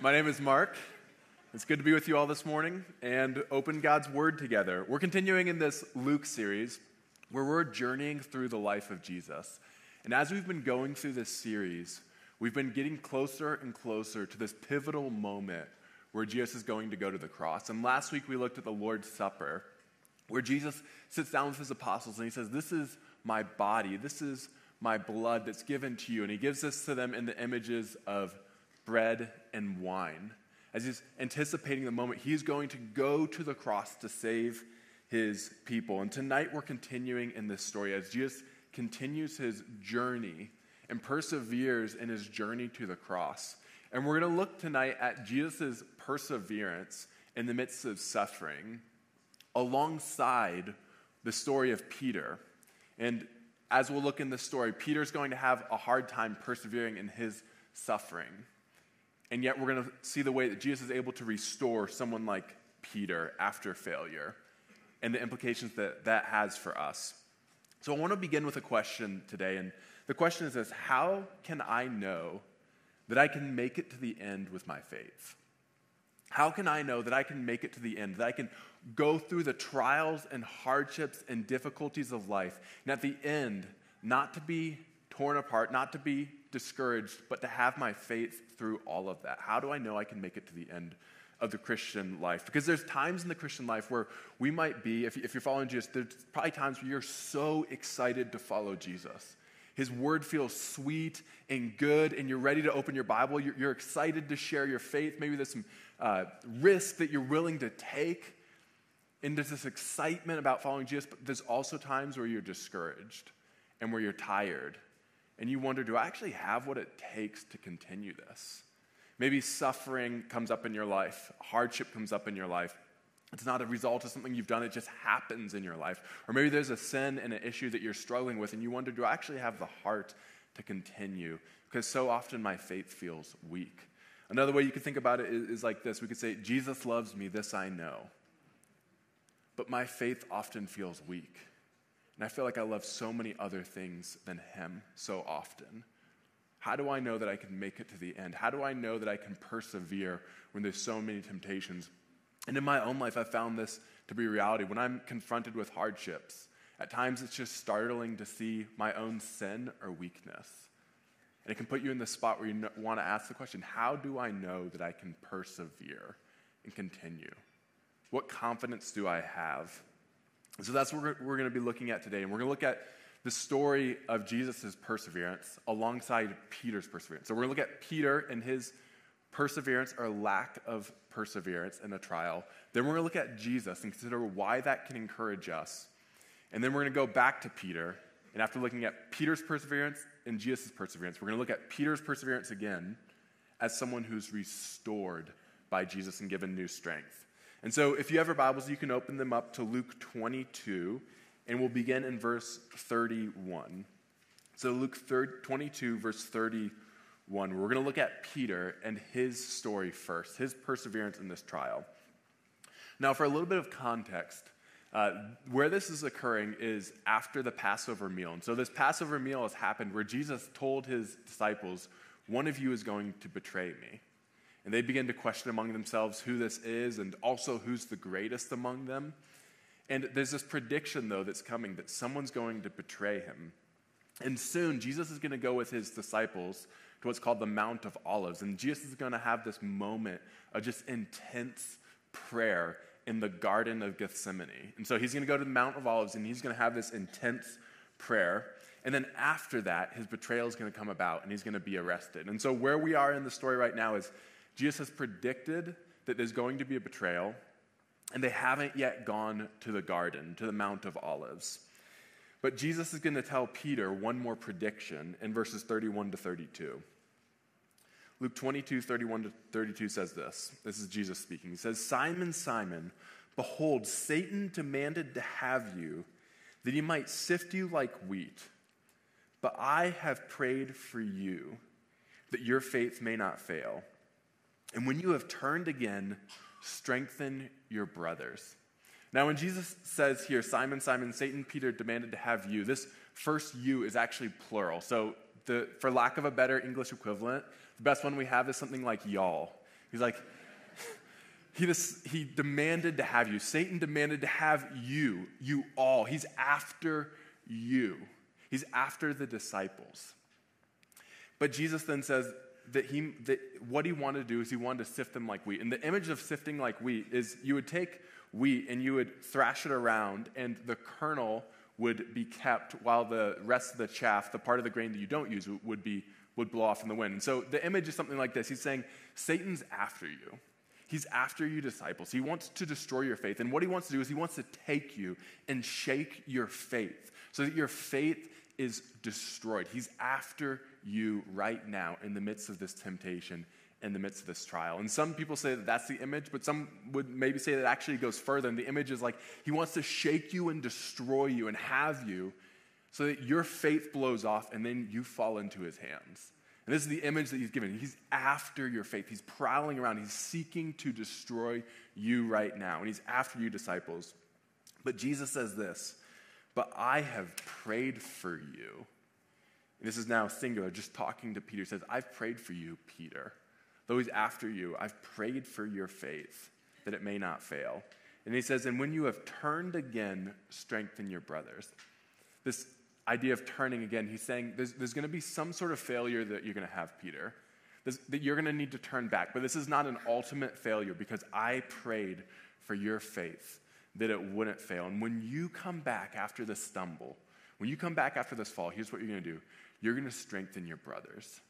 My name is Mark. It's good to be with you all this morning and open God's Word together. We're continuing in this Luke series where we're journeying through the life of Jesus. And as we've been going through this series, we've been getting closer and closer to this pivotal moment where Jesus is going to go to the cross. And last week we looked at the Lord's Supper, where Jesus sits down with his apostles and he says, This is my body, this is my blood that's given to you. And he gives this to them in the images of bread and wine. As he's anticipating the moment, he's going to go to the cross to save his people. And tonight we're continuing in this story as Jesus continues his journey and perseveres in his journey to the cross. And we're going to look tonight at Jesus' perseverance in the midst of suffering alongside the story of Peter. And as we'll look in the story, Peter's going to have a hard time persevering in his suffering. And yet, we're going to see the way that Jesus is able to restore someone like Peter after failure and the implications that that has for us. So, I want to begin with a question today. And the question is this How can I know that I can make it to the end with my faith? How can I know that I can make it to the end, that I can go through the trials and hardships and difficulties of life, and at the end, not to be torn apart, not to be discouraged, but to have my faith through all of that? How do I know I can make it to the end of the Christian life? Because there's times in the Christian life where we might be, if, if you're following Jesus, there's probably times where you're so excited to follow Jesus. His word feels sweet and good, and you're ready to open your Bible. You're, you're excited to share your faith. Maybe there's some uh, risk that you're willing to take. And there's this excitement about following Jesus, but there's also times where you're discouraged and where you're tired and you wonder, do I actually have what it takes to continue this? Maybe suffering comes up in your life, hardship comes up in your life. It's not a result of something you've done, it just happens in your life. Or maybe there's a sin and an issue that you're struggling with, and you wonder, do I actually have the heart to continue? Because so often my faith feels weak. Another way you could think about it is, is like this we could say, Jesus loves me, this I know. But my faith often feels weak. And I feel like I love so many other things than Him so often. How do I know that I can make it to the end? How do I know that I can persevere when there's so many temptations? And in my own life, I found this to be reality. When I'm confronted with hardships, at times it's just startling to see my own sin or weakness. And it can put you in the spot where you want to ask the question how do I know that I can persevere and continue? What confidence do I have? So that's what we're, we're going to be looking at today. And we're going to look at the story of Jesus' perseverance alongside Peter's perseverance. So we're going to look at Peter and his perseverance or lack of perseverance in a trial. Then we're going to look at Jesus and consider why that can encourage us. And then we're going to go back to Peter. And after looking at Peter's perseverance and Jesus' perseverance, we're going to look at Peter's perseverance again as someone who's restored by Jesus and given new strength. And so, if you have your Bibles, you can open them up to Luke 22, and we'll begin in verse 31. So, Luke 22, verse 31, we're going to look at Peter and his story first, his perseverance in this trial. Now, for a little bit of context, uh, where this is occurring is after the Passover meal. And so, this Passover meal has happened where Jesus told his disciples, One of you is going to betray me. And they begin to question among themselves who this is and also who's the greatest among them. And there's this prediction, though, that's coming that someone's going to betray him. And soon, Jesus is going to go with his disciples to what's called the Mount of Olives. And Jesus is going to have this moment of just intense prayer in the Garden of Gethsemane. And so he's going to go to the Mount of Olives and he's going to have this intense prayer. And then after that, his betrayal is going to come about and he's going to be arrested. And so, where we are in the story right now is Jesus has predicted that there's going to be a betrayal, and they haven't yet gone to the garden, to the Mount of Olives. But Jesus is going to tell Peter one more prediction in verses 31 to 32. Luke 22, 31 to 32 says this. This is Jesus speaking. He says, Simon, Simon, behold, Satan demanded to have you, that he might sift you like wheat. But I have prayed for you, that your faith may not fail. And when you have turned again, strengthen your brothers. Now, when Jesus says here, Simon, Simon, Satan, Peter demanded to have you, this first you is actually plural. So, the, for lack of a better English equivalent, the best one we have is something like y'all. He's like, he, just, he demanded to have you. Satan demanded to have you, you all. He's after you, he's after the disciples. But Jesus then says that, he, that what he wanted to do is he wanted to sift them like wheat. And the image of sifting like wheat is you would take wheat and you would thrash it around, and the kernel would be kept while the rest of the chaff, the part of the grain that you don't use, would, be, would blow off in the wind. And so the image is something like this He's saying, Satan's after you. He's after you, disciples. He wants to destroy your faith. And what he wants to do is he wants to take you and shake your faith so that your faith is destroyed. He's after you right now in the midst of this temptation, in the midst of this trial. And some people say that that's the image, but some would maybe say that actually goes further. And the image is like he wants to shake you and destroy you and have you so that your faith blows off and then you fall into his hands. And this is the image that he's given. He's after your faith. He's prowling around. He's seeking to destroy you right now. And he's after you, disciples. But Jesus says this But I have prayed for you. And this is now singular, just talking to Peter. Says, I've prayed for you, Peter. Though he's after you, I've prayed for your faith that it may not fail. And he says, And when you have turned again, strengthen your brothers. This idea of turning again, he's saying there's, there's going to be some sort of failure that you're going to have, Peter. This, that you're going to need to turn back. But this is not an ultimate failure because I prayed for your faith that it wouldn't fail. And when you come back after this stumble, when you come back after this fall, here's what you're going to do you're going to strengthen your brothers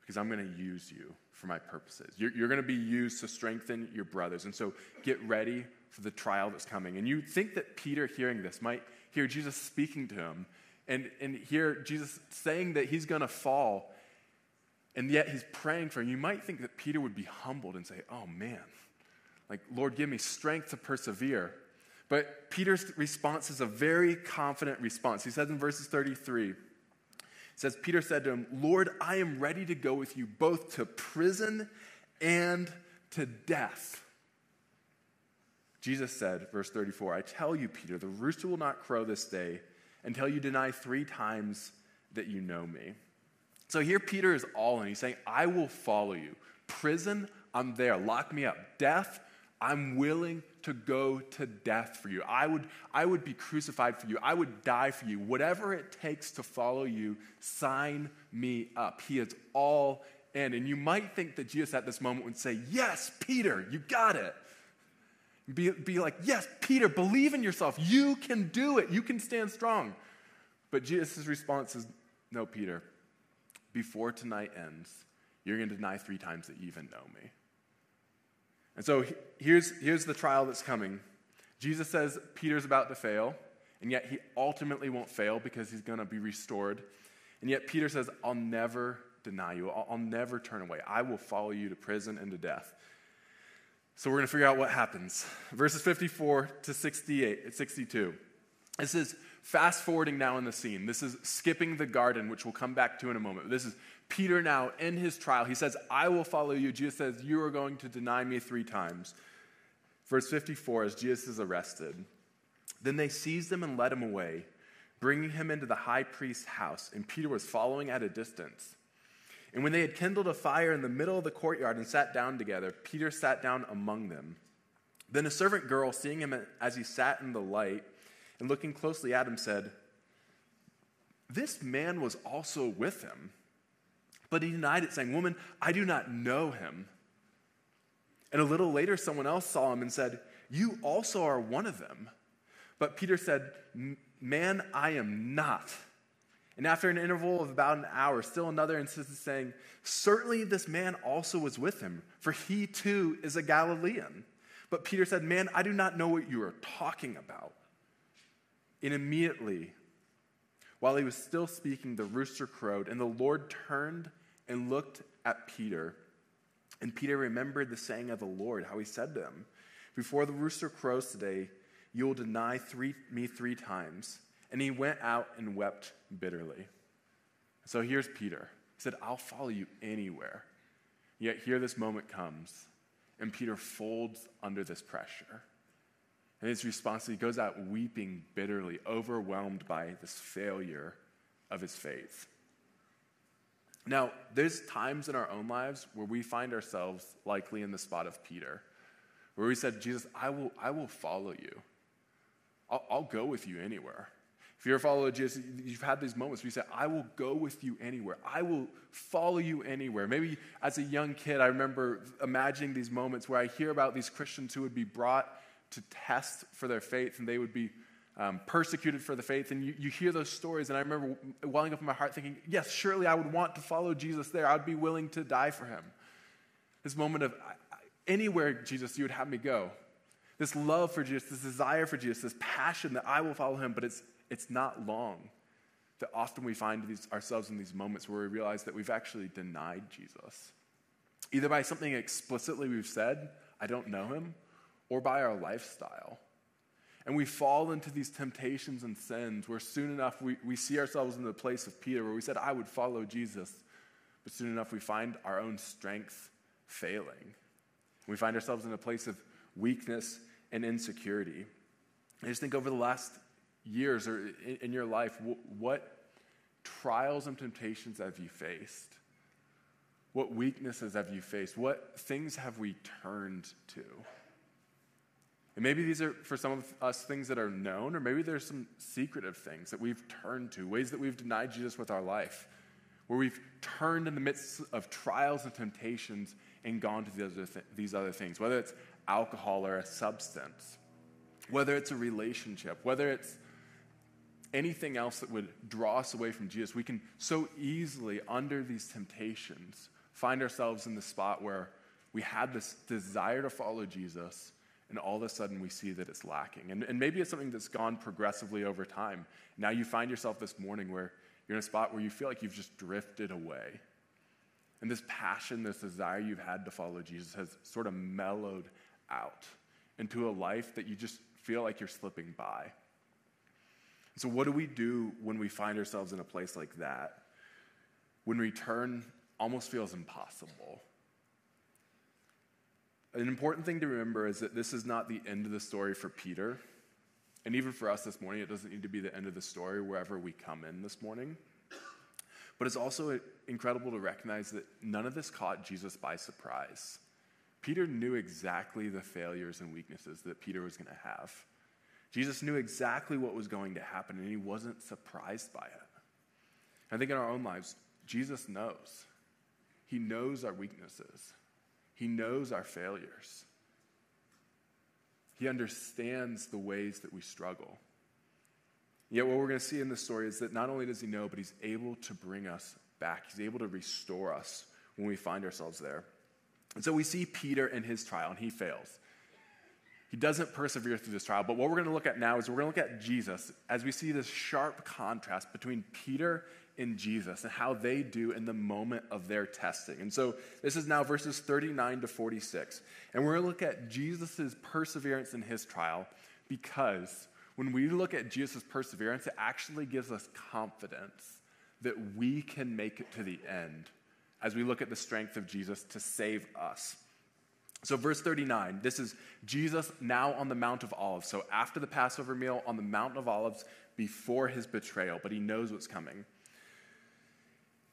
because I'm going to use you for my purposes. You're, you're going to be used to strengthen your brothers. And so get ready for the trial that's coming. And you think that Peter, hearing this, might hear Jesus speaking to him and, and hear Jesus saying that he's going to fall, and yet he's praying for him. You might think that Peter would be humbled and say, Oh man, like, Lord, give me strength to persevere. But Peter's response is a very confident response. He says in verses 33, says, Peter said to him, Lord, I am ready to go with you both to prison and to death. Jesus said, verse 34, I tell you, Peter, the rooster will not crow this day until you deny three times that you know me. So here Peter is all in. He's saying, I will follow you. Prison, I'm there. Lock me up. Death, I'm willing to go to death for you. I would, I would be crucified for you. I would die for you. Whatever it takes to follow you, sign me up. He is all in. And you might think that Jesus at this moment would say, Yes, Peter, you got it. Be, be like, Yes, Peter, believe in yourself. You can do it. You can stand strong. But Jesus' response is, No, Peter, before tonight ends, you're going to deny three times that you even know me. And so here's, here's the trial that's coming. Jesus says Peter's about to fail, and yet he ultimately won't fail because he's going to be restored. And yet Peter says, I'll never deny you. I'll, I'll never turn away. I will follow you to prison and to death. So we're going to figure out what happens. Verses 54 to 68, 62. This is fast forwarding now in the scene. This is skipping the garden, which we'll come back to in a moment. This is Peter now in his trial. He says, I will follow you. Jesus says, You are going to deny me three times. Verse 54 as Jesus is arrested. Then they seized him and led him away, bringing him into the high priest's house, and Peter was following at a distance. And when they had kindled a fire in the middle of the courtyard and sat down together, Peter sat down among them. Then a servant girl, seeing him as he sat in the light and looking closely at him, said, This man was also with him. But he denied it, saying, Woman, I do not know him. And a little later, someone else saw him and said, You also are one of them. But Peter said, Man, I am not. And after an interval of about an hour, still another insisted, saying, Certainly this man also was with him, for he too is a Galilean. But Peter said, Man, I do not know what you are talking about. And immediately, while he was still speaking, the rooster crowed, and the Lord turned and looked at Peter. And Peter remembered the saying of the Lord, how he said to him, Before the rooster crows today, you will deny three, me three times. And he went out and wept bitterly. So here's Peter. He said, I'll follow you anywhere. Yet here this moment comes, and Peter folds under this pressure. And his response, he goes out weeping bitterly, overwhelmed by this failure of his faith. Now, there's times in our own lives where we find ourselves likely in the spot of Peter, where we said, Jesus, I will, I will follow you. I'll, I'll go with you anywhere. If you're a follower of Jesus, you've had these moments where you say, I will go with you anywhere. I will follow you anywhere. Maybe as a young kid, I remember imagining these moments where I hear about these Christians who would be brought to test for their faith and they would be um, persecuted for the faith. And you, you hear those stories, and I remember welling up in my heart thinking, yes, surely I would want to follow Jesus there. I would be willing to die for him. This moment of anywhere, Jesus, you would have me go. This love for Jesus, this desire for Jesus, this passion that I will follow him, but it's it's not long that often we find these, ourselves in these moments where we realize that we've actually denied Jesus. Either by something explicitly we've said, I don't know him, or by our lifestyle. And we fall into these temptations and sins where soon enough we, we see ourselves in the place of Peter where we said, I would follow Jesus. But soon enough we find our own strength failing. We find ourselves in a place of weakness and insecurity. I just think over the last years or in your life, what trials and temptations have you faced? What weaknesses have you faced? What things have we turned to? And maybe these are, for some of us, things that are known, or maybe there's some secretive things that we've turned to, ways that we've denied Jesus with our life, where we've turned in the midst of trials and temptations and gone to these other, th- these other things, whether it's alcohol or a substance, whether it's a relationship, whether it's anything else that would draw us away from Jesus, we can so easily, under these temptations, find ourselves in the spot where we had this desire to follow Jesus, and all of a sudden we see that it's lacking. And, and maybe it's something that's gone progressively over time. Now you find yourself this morning where you're in a spot where you feel like you've just drifted away. And this passion, this desire you've had to follow Jesus has sort of mellowed out into a life that you just feel like you're slipping by. So, what do we do when we find ourselves in a place like that? When return almost feels impossible. An important thing to remember is that this is not the end of the story for Peter. And even for us this morning, it doesn't need to be the end of the story wherever we come in this morning. But it's also incredible to recognize that none of this caught Jesus by surprise. Peter knew exactly the failures and weaknesses that Peter was going to have. Jesus knew exactly what was going to happen, and he wasn't surprised by it. I think in our own lives, Jesus knows. He knows our weaknesses, he knows our failures. He understands the ways that we struggle. Yet, what we're going to see in this story is that not only does he know, but he's able to bring us back. He's able to restore us when we find ourselves there. And so we see Peter in his trial, and he fails. He doesn't persevere through this trial. But what we're going to look at now is we're going to look at Jesus as we see this sharp contrast between Peter and Jesus and how they do in the moment of their testing. And so this is now verses 39 to 46. And we're going to look at Jesus' perseverance in his trial because when we look at Jesus' perseverance, it actually gives us confidence that we can make it to the end as we look at the strength of Jesus to save us. So, verse 39, this is Jesus now on the Mount of Olives. So, after the Passover meal on the Mount of Olives before his betrayal, but he knows what's coming.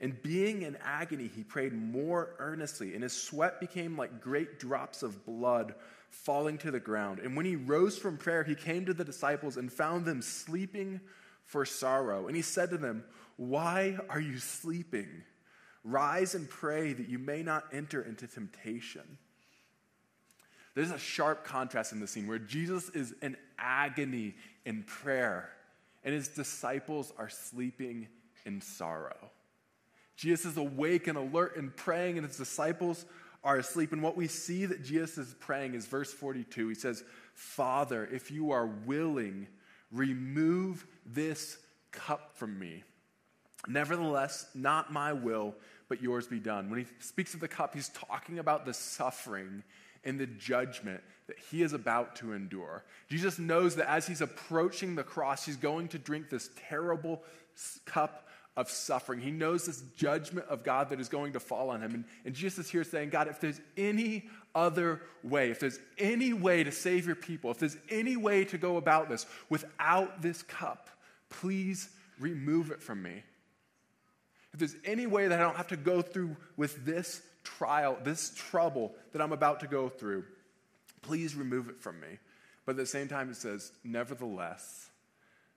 And being in agony, he prayed more earnestly, and his sweat became like great drops of blood falling to the ground. And when he rose from prayer, he came to the disciples and found them sleeping for sorrow. And he said to them, Why are you sleeping? Rise and pray that you may not enter into temptation. There's a sharp contrast in the scene where Jesus is in agony in prayer, and his disciples are sleeping in sorrow. Jesus is awake and alert and praying, and his disciples are asleep. And what we see that Jesus is praying is verse 42. He says, Father, if you are willing, remove this cup from me. Nevertheless, not my will, but yours be done. When he speaks of the cup, he's talking about the suffering and the judgment that he is about to endure. Jesus knows that as he's approaching the cross, he's going to drink this terrible cup of suffering. He knows this judgment of God that is going to fall on him. And, and Jesus is here saying, God, if there's any other way, if there's any way to save your people, if there's any way to go about this without this cup, please remove it from me. If there's any way that I don't have to go through with this trial, this trouble that I'm about to go through, please remove it from me. But at the same time, it says, Nevertheless,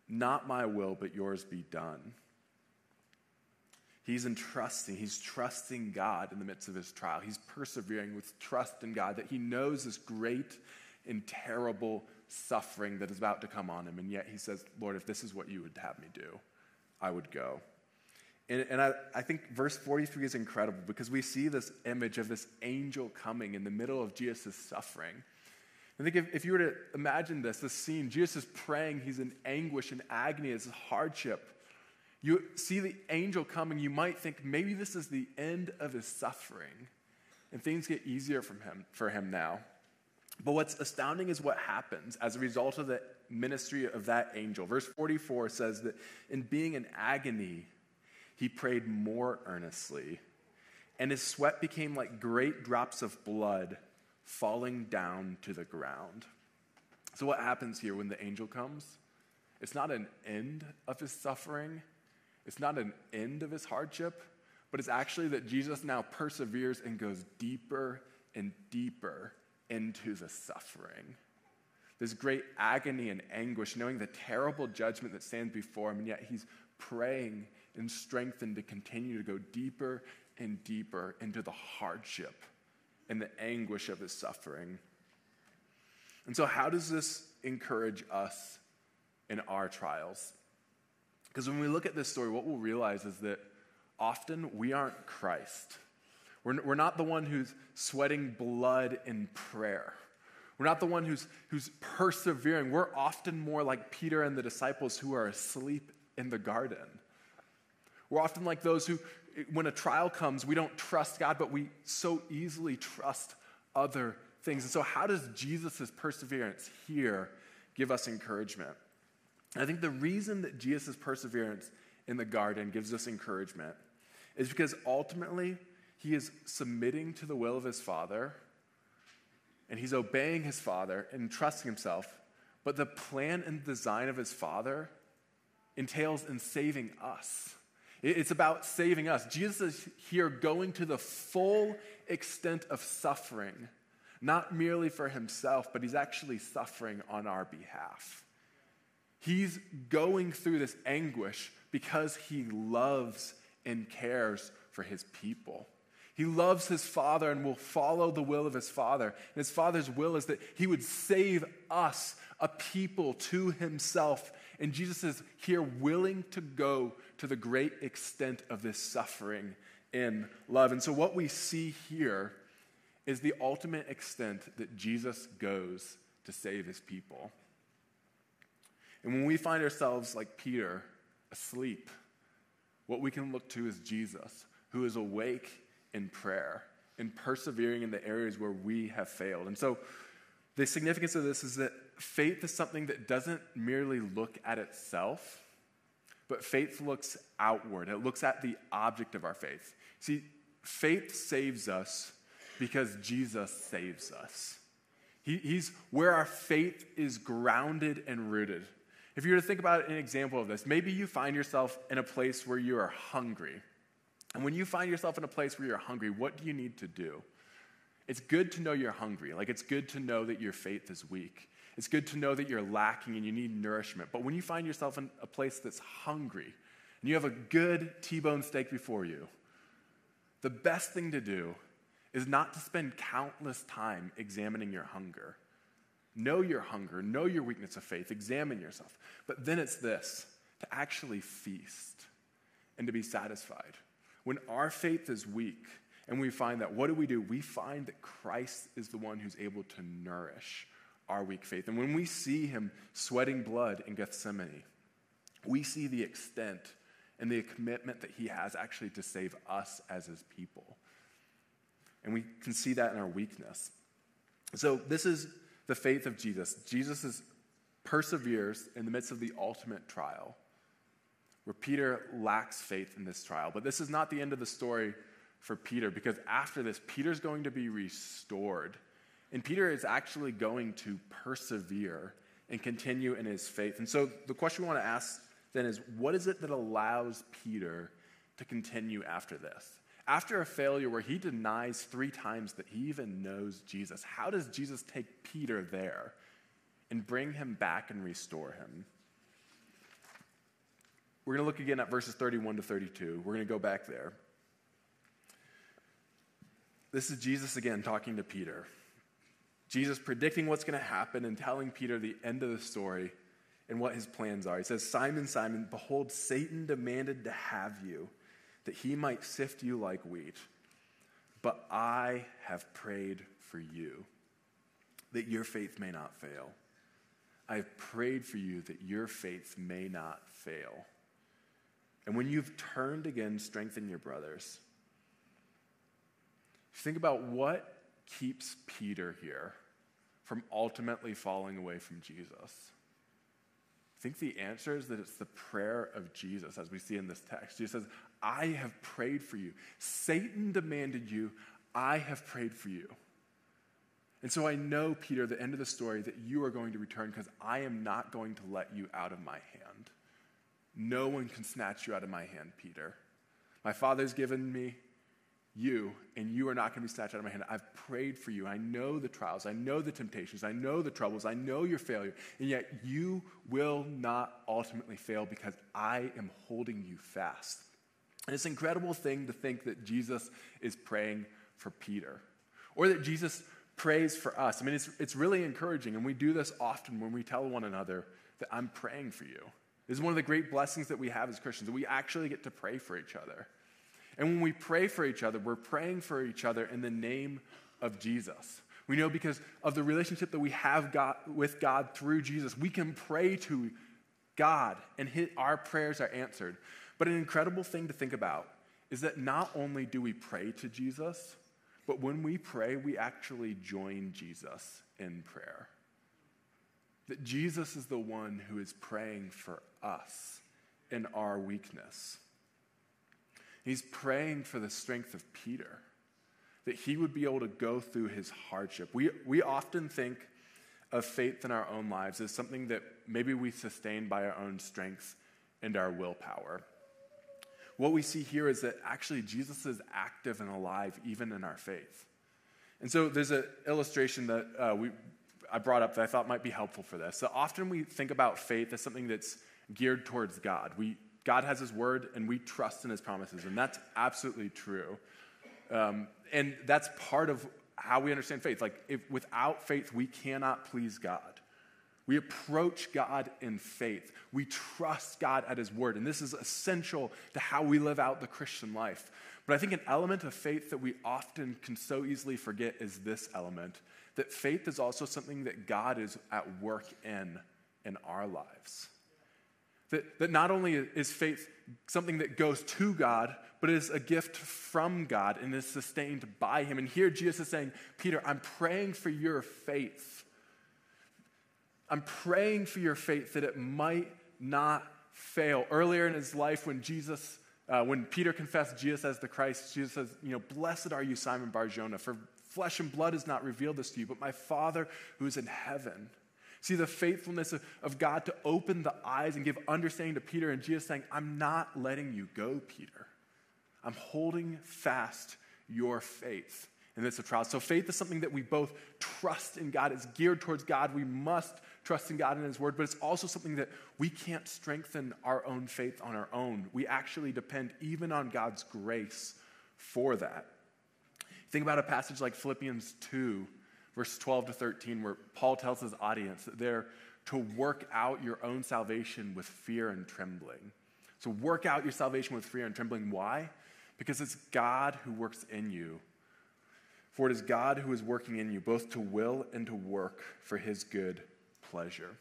not my will, but yours be done. He's entrusting, he's trusting God in the midst of his trial. He's persevering with trust in God that he knows this great and terrible suffering that is about to come on him. And yet he says, Lord, if this is what you would have me do, I would go. And, and I, I think verse 43 is incredible because we see this image of this angel coming in the middle of Jesus' suffering. I think if, if you were to imagine this, this scene, Jesus is praying, he's in anguish and agony, it's hardship. You see the angel coming, you might think maybe this is the end of his suffering, and things get easier from him, for him now. But what's astounding is what happens as a result of the ministry of that angel. Verse 44 says that in being in agony, he prayed more earnestly, and his sweat became like great drops of blood falling down to the ground. So, what happens here when the angel comes? It's not an end of his suffering, it's not an end of his hardship, but it's actually that Jesus now perseveres and goes deeper and deeper into the suffering. This great agony and anguish, knowing the terrible judgment that stands before him, and yet he's praying and strengthened to continue to go deeper and deeper into the hardship and the anguish of his suffering. And so, how does this encourage us in our trials? Because when we look at this story, what we'll realize is that often we aren't Christ. We're, we're not the one who's sweating blood in prayer. We're not the one who's, who's persevering. We're often more like Peter and the disciples who are asleep in the garden. We're often like those who, when a trial comes, we don't trust God, but we so easily trust other things. And so, how does Jesus' perseverance here give us encouragement? I think the reason that Jesus' perseverance in the garden gives us encouragement is because ultimately he is submitting to the will of his Father and he's obeying his Father and trusting himself. But the plan and design of his Father entails in saving us. It's about saving us. Jesus is here going to the full extent of suffering, not merely for himself, but he's actually suffering on our behalf. He's going through this anguish because he loves and cares for his people. He loves his father and will follow the will of his father. And his father's will is that he would save us, a people, to himself. And Jesus is here willing to go to the great extent of this suffering in love. And so, what we see here is the ultimate extent that Jesus goes to save his people. And when we find ourselves like Peter, asleep, what we can look to is Jesus, who is awake in prayer and persevering in the areas where we have failed. And so, the significance of this is that faith is something that doesn't merely look at itself, but faith looks outward. It looks at the object of our faith. See, faith saves us because Jesus saves us. He, he's where our faith is grounded and rooted. If you were to think about an example of this, maybe you find yourself in a place where you are hungry. And when you find yourself in a place where you're hungry, what do you need to do? It's good to know you're hungry. Like, it's good to know that your faith is weak. It's good to know that you're lacking and you need nourishment. But when you find yourself in a place that's hungry and you have a good T bone steak before you, the best thing to do is not to spend countless time examining your hunger. Know your hunger, know your weakness of faith, examine yourself. But then it's this to actually feast and to be satisfied. When our faith is weak and we find that, what do we do? We find that Christ is the one who's able to nourish our weak faith. And when we see him sweating blood in Gethsemane, we see the extent and the commitment that he has actually to save us as his people. And we can see that in our weakness. So, this is the faith of Jesus. Jesus perseveres in the midst of the ultimate trial, where Peter lacks faith in this trial. But this is not the end of the story for Peter, because after this, Peter's going to be restored. And Peter is actually going to persevere and continue in his faith. And so, the question we want to ask then is what is it that allows Peter to continue after this? After a failure where he denies three times that he even knows Jesus, how does Jesus take Peter there and bring him back and restore him? We're going to look again at verses 31 to 32. We're going to go back there. This is Jesus again talking to Peter. Jesus predicting what's going to happen and telling Peter the end of the story and what his plans are. He says, Simon, Simon, behold, Satan demanded to have you, that he might sift you like wheat. But I have prayed for you, that your faith may not fail. I have prayed for you that your faith may not fail. And when you've turned again, strengthen your brothers. Think about what keeps Peter here from ultimately falling away from Jesus. I think the answer is that it's the prayer of Jesus, as we see in this text. Jesus says, I have prayed for you. Satan demanded you. I have prayed for you. And so I know, Peter, the end of the story, that you are going to return because I am not going to let you out of my hand. No one can snatch you out of my hand, Peter. My Father's given me you, and you are not going to be snatched out of my hand. I've prayed for you. I know the trials. I know the temptations. I know the troubles. I know your failure. And yet you will not ultimately fail because I am holding you fast. And it's an incredible thing to think that Jesus is praying for Peter or that Jesus prays for us. I mean, it's, it's really encouraging. And we do this often when we tell one another that I'm praying for you. This is one of the great blessings that we have as Christians, that we actually get to pray for each other. And when we pray for each other, we're praying for each other in the name of Jesus. We know because of the relationship that we have got with God through Jesus, we can pray to God and hit, our prayers are answered. But an incredible thing to think about is that not only do we pray to Jesus, but when we pray, we actually join Jesus in prayer. That Jesus is the one who is praying for us in our weakness. He's praying for the strength of Peter, that he would be able to go through his hardship. We, we often think of faith in our own lives as something that maybe we sustain by our own strength and our willpower. What we see here is that actually Jesus is active and alive even in our faith. And so there's an illustration that uh, we, I brought up that I thought might be helpful for this. So often we think about faith as something that's geared towards God. We, God has His word, and we trust in His promises, and that's absolutely true. Um, and that's part of how we understand faith. Like, if without faith, we cannot please God. We approach God in faith. We trust God at His word, and this is essential to how we live out the Christian life. But I think an element of faith that we often can so easily forget is this element that faith is also something that God is at work in in our lives. That, that not only is faith something that goes to God, but is a gift from God and is sustained by Him. And here Jesus is saying, Peter, I'm praying for your faith. I'm praying for your faith that it might not fail. Earlier in his life, when Jesus, uh, when Peter confessed Jesus as the Christ, Jesus says, you know, blessed are you, Simon Barjona, for flesh and blood has not revealed this to you, but my Father who is in heaven. See the faithfulness of, of God to open the eyes and give understanding to Peter, and Jesus saying, I'm not letting you go, Peter. I'm holding fast your faith in this trial. So faith is something that we both trust in God. It's geared towards God. We must trust in God and His Word, but it's also something that we can't strengthen our own faith on our own. We actually depend even on God's grace for that. Think about a passage like Philippians 2, verse 12 to 13, where Paul tells his audience that they're to work out your own salvation with fear and trembling. So, work out your salvation with fear and trembling. Why? Because it's God who works in you. For it is God who is working in you, both to will and to work for his good pleasure.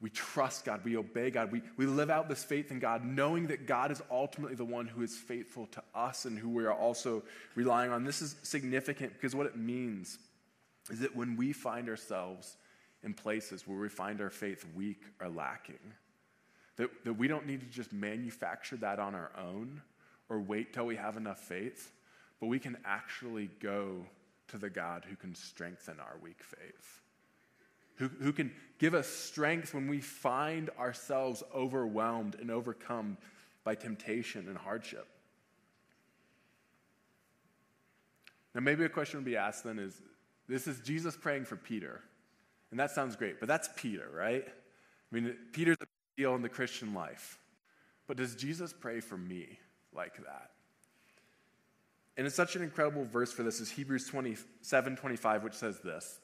we trust God, we obey God, we, we live out this faith in God, knowing that God is ultimately the one who is faithful to us and who we are also relying on. This is significant because what it means is that when we find ourselves in places where we find our faith weak or lacking, that, that we don't need to just manufacture that on our own or wait till we have enough faith, but we can actually go to the God who can strengthen our weak faith who, who can give us strength when we find ourselves overwhelmed and overcome by temptation and hardship. Now, maybe a question would be asked then is this is Jesus praying for Peter. And that sounds great, but that's Peter, right? I mean, Peter's a big deal in the Christian life. But does Jesus pray for me like that? And it's such an incredible verse for this is Hebrews 27 25, which says this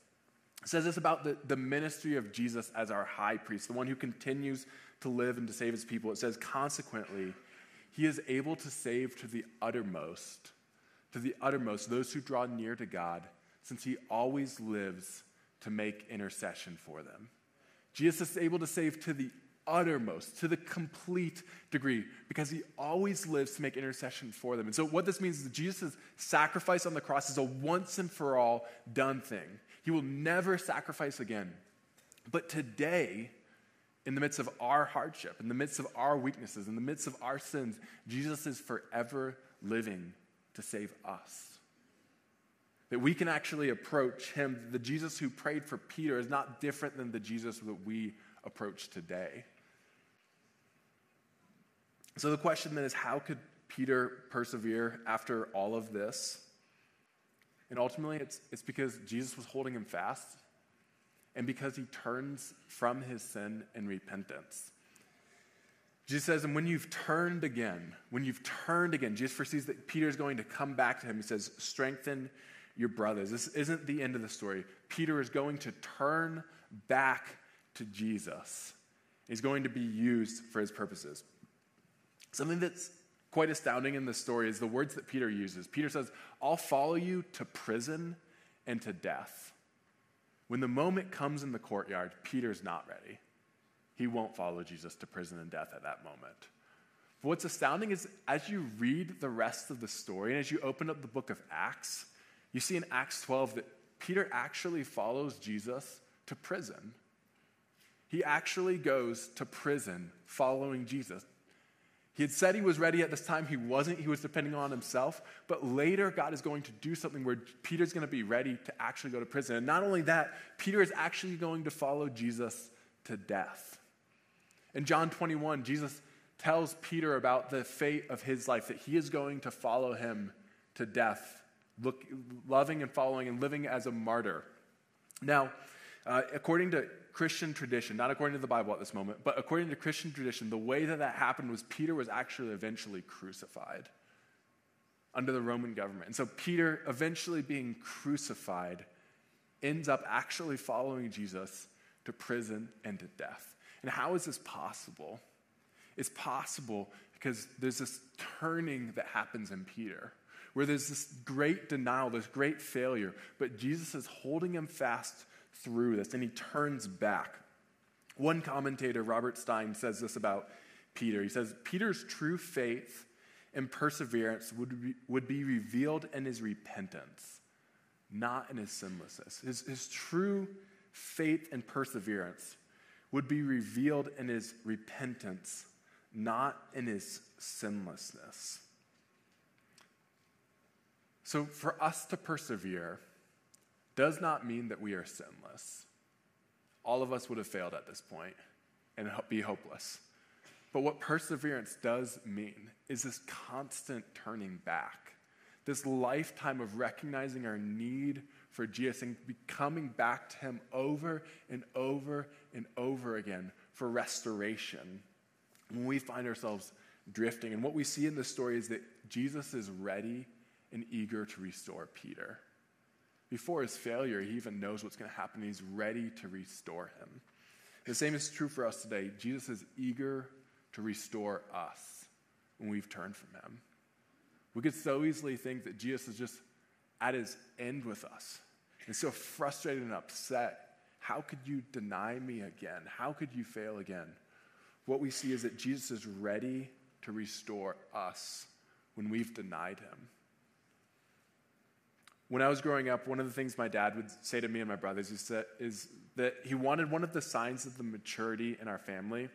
says this about the, the ministry of Jesus as our high priest, the one who continues to live and to save his people. It says, consequently, he is able to save to the uttermost, to the uttermost, those who draw near to God, since he always lives to make intercession for them. Jesus is able to save to the uttermost, to the complete degree, because he always lives to make intercession for them. And so, what this means is that Jesus' sacrifice on the cross is a once and for all done thing. He will never sacrifice again. But today, in the midst of our hardship, in the midst of our weaknesses, in the midst of our sins, Jesus is forever living to save us. That we can actually approach him. The Jesus who prayed for Peter is not different than the Jesus that we approach today. So the question then is how could Peter persevere after all of this? And ultimately, it's, it's because Jesus was holding him fast and because he turns from his sin in repentance. Jesus says, and when you've turned again, when you've turned again, Jesus foresees that Peter is going to come back to him. He says, strengthen your brothers. This isn't the end of the story. Peter is going to turn back to Jesus. He's going to be used for his purposes. Something that's quite astounding in this story is the words that Peter uses. Peter says, I'll follow you to prison and to death. When the moment comes in the courtyard, Peter's not ready. He won't follow Jesus to prison and death at that moment. But what's astounding is as you read the rest of the story and as you open up the book of Acts, you see in Acts 12 that Peter actually follows Jesus to prison. He actually goes to prison following Jesus. He had said he was ready at this time. He wasn't. He was depending on himself. But later, God is going to do something where Peter's going to be ready to actually go to prison. And not only that, Peter is actually going to follow Jesus to death. In John 21, Jesus tells Peter about the fate of his life, that he is going to follow him to death, look, loving and following and living as a martyr. Now, uh, according to Christian tradition, not according to the Bible at this moment, but according to Christian tradition, the way that that happened was Peter was actually eventually crucified under the Roman government. And so Peter, eventually being crucified, ends up actually following Jesus to prison and to death. And how is this possible? It's possible because there's this turning that happens in Peter where there's this great denial, this great failure, but Jesus is holding him fast through this and he turns back. One commentator, Robert Stein, says this about Peter. He says, Peter's true faith and perseverance would be, would be revealed in his repentance, not in his sinlessness. His, his true faith and perseverance would be revealed in his repentance, not in his sinlessness. So, for us to persevere, does not mean that we are sinless. All of us would have failed at this point and be hopeless. But what perseverance does mean is this constant turning back, this lifetime of recognizing our need for Jesus and coming back to Him over and over and over again for restoration when we find ourselves drifting. And what we see in this story is that Jesus is ready and eager to restore Peter. Before his failure, he even knows what's going to happen. He's ready to restore him. The same is true for us today. Jesus is eager to restore us when we've turned from him. We could so easily think that Jesus is just at his end with us and so frustrated and upset How could you deny me again? How could you fail again? What we see is that Jesus is ready to restore us when we've denied him. When I was growing up, one of the things my dad would say to me and my brothers is that, is that he wanted one of the signs of the maturity in our family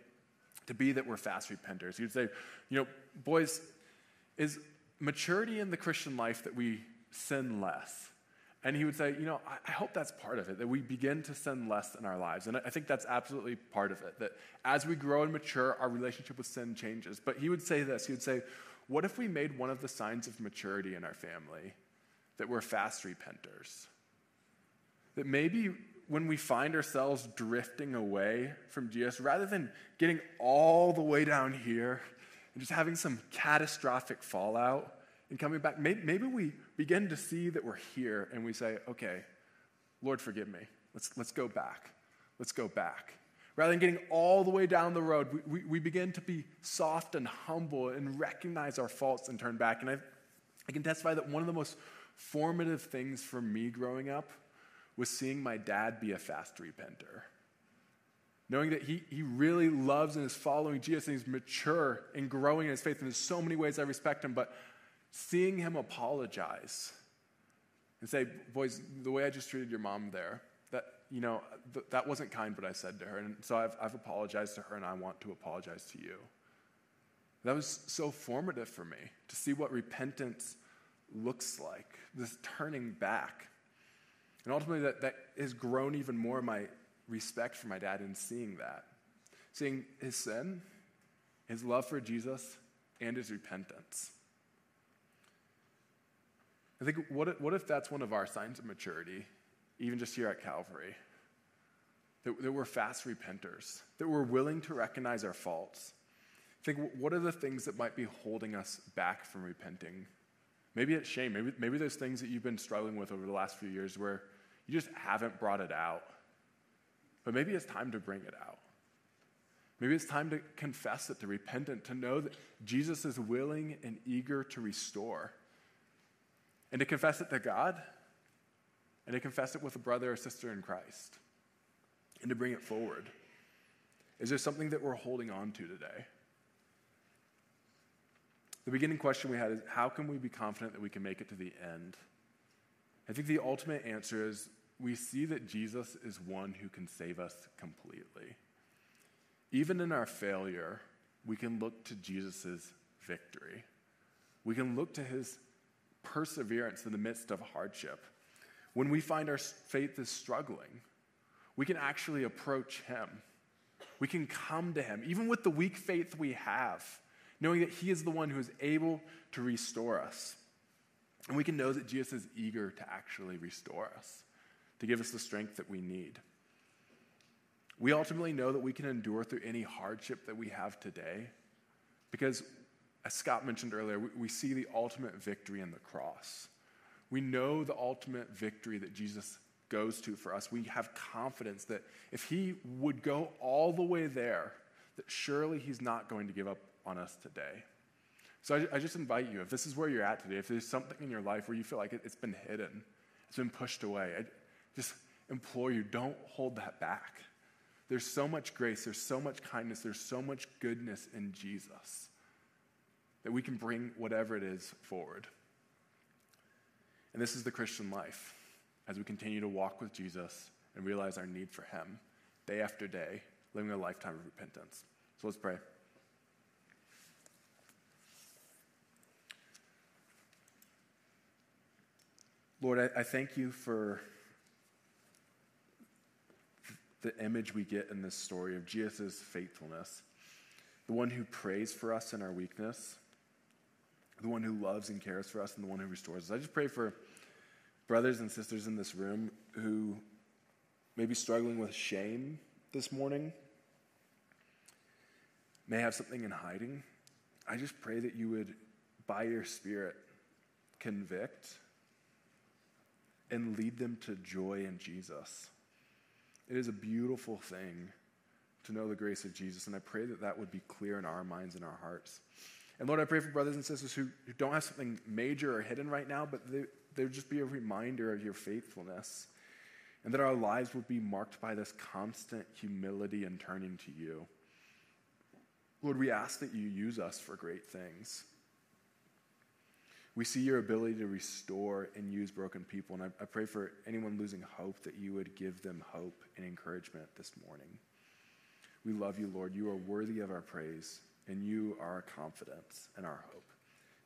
to be that we're fast repenters. He would say, you know, boys, is maturity in the Christian life that we sin less? And he would say, you know, I, hope that's part of it, that we begin to sin less in our lives. And I think that's absolutely part of it, that as we grow and mature, our relationship with sin changes. But he would say this he would say, what if we made one of the signs of maturity in our family that we're fast repenters? That maybe when we find ourselves drifting away from Jesus, rather than getting all the way down here and just having some catastrophic fallout, and coming back, maybe, we begin to see that we're here and we say, okay, Lord, forgive me. Let's, let's go back. Let's go back. Rather than getting all the way down the road, we, we, we begin to be soft and humble and recognize our faults and turn back. And I, I can testify that one of the most formative things for me growing up was seeing my dad be a fast repenter knowing that he, he really loves and is following Jesus and he's mature and growing in his faith. And there's so many ways I respect him, but seeing him apologize and say, boys, the way I just treated your mom there, that, you know, th- that wasn't kind what I said to her. And so I've, I've apologized to her and I want to apologize to you. That was so formative for me to see what repentance looks like, this turning back. And ultimately, that, that has grown even more my respect for my dad in seeing that. Seeing his sin, his love for Jesus, and his repentance. I think, what if, what if that's one of our signs of maturity, even just here at Calvary? That, that we're fast repenters, that we're willing to recognize our faults. I Think, what are the things that might be holding us back from repenting? Maybe it's shame. Maybe, maybe there's things that you've been struggling with over the last few years where you just haven't brought it out. But maybe it's time to bring it out. Maybe it's time to confess it, to repent it, to know that Jesus is willing and eager to restore and to confess it to God, and to confess it with a brother or sister in Christ, and to bring it forward. Is there something that we're holding on to today? The beginning question we had is how can we be confident that we can make it to the end? I think the ultimate answer is we see that Jesus is one who can save us completely. Even in our failure, we can look to Jesus' victory. We can look to his perseverance in the midst of hardship. When we find our faith is struggling, we can actually approach Him. We can come to Him, even with the weak faith we have, knowing that He is the one who is able to restore us. And we can know that Jesus is eager to actually restore us, to give us the strength that we need. We ultimately know that we can endure through any hardship that we have today because as Scott mentioned earlier, we, we see the ultimate victory in the cross. We know the ultimate victory that Jesus goes to for us. We have confidence that if he would go all the way there, that surely he's not going to give up on us today. So I, I, just invite you, if this is where you're at today, if there's something in your life where you feel like it, has been hidden, it's been pushed away, I just implore you, don't hold that back. There's so much grace, there's so much kindness, there's so much goodness in Jesus that we can bring whatever it is forward. And this is the Christian life as we continue to walk with Jesus and realize our need for Him day after day, living a lifetime of repentance. So let's pray. Lord, I, I thank you for the image we get in this story of Jesus' faithfulness, the one who prays for us in our weakness the one who loves and cares for us, and the one who restores us. I just pray for brothers and sisters in this room who may be struggling with shame this morning, may have something in hiding. I just pray that you would, by your Spirit, convict and lead them to joy in Jesus. It is a beautiful thing to know the grace of Jesus, and I pray that that would be clear in our minds and our hearts. And Lord, I pray for brothers and sisters who, who don't have something major or hidden right now, but there would just be a reminder of your faithfulness and that our lives would be marked by this constant humility and turning to you. Lord, we ask that you use us for great things. We see your ability to restore and use broken people, and I, I pray for anyone losing hope that you would give them hope and encouragement this morning. We love you, Lord. You are worthy of our praise, and you are our confidence and our hope.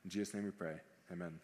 In Jesus' name we pray. Amen.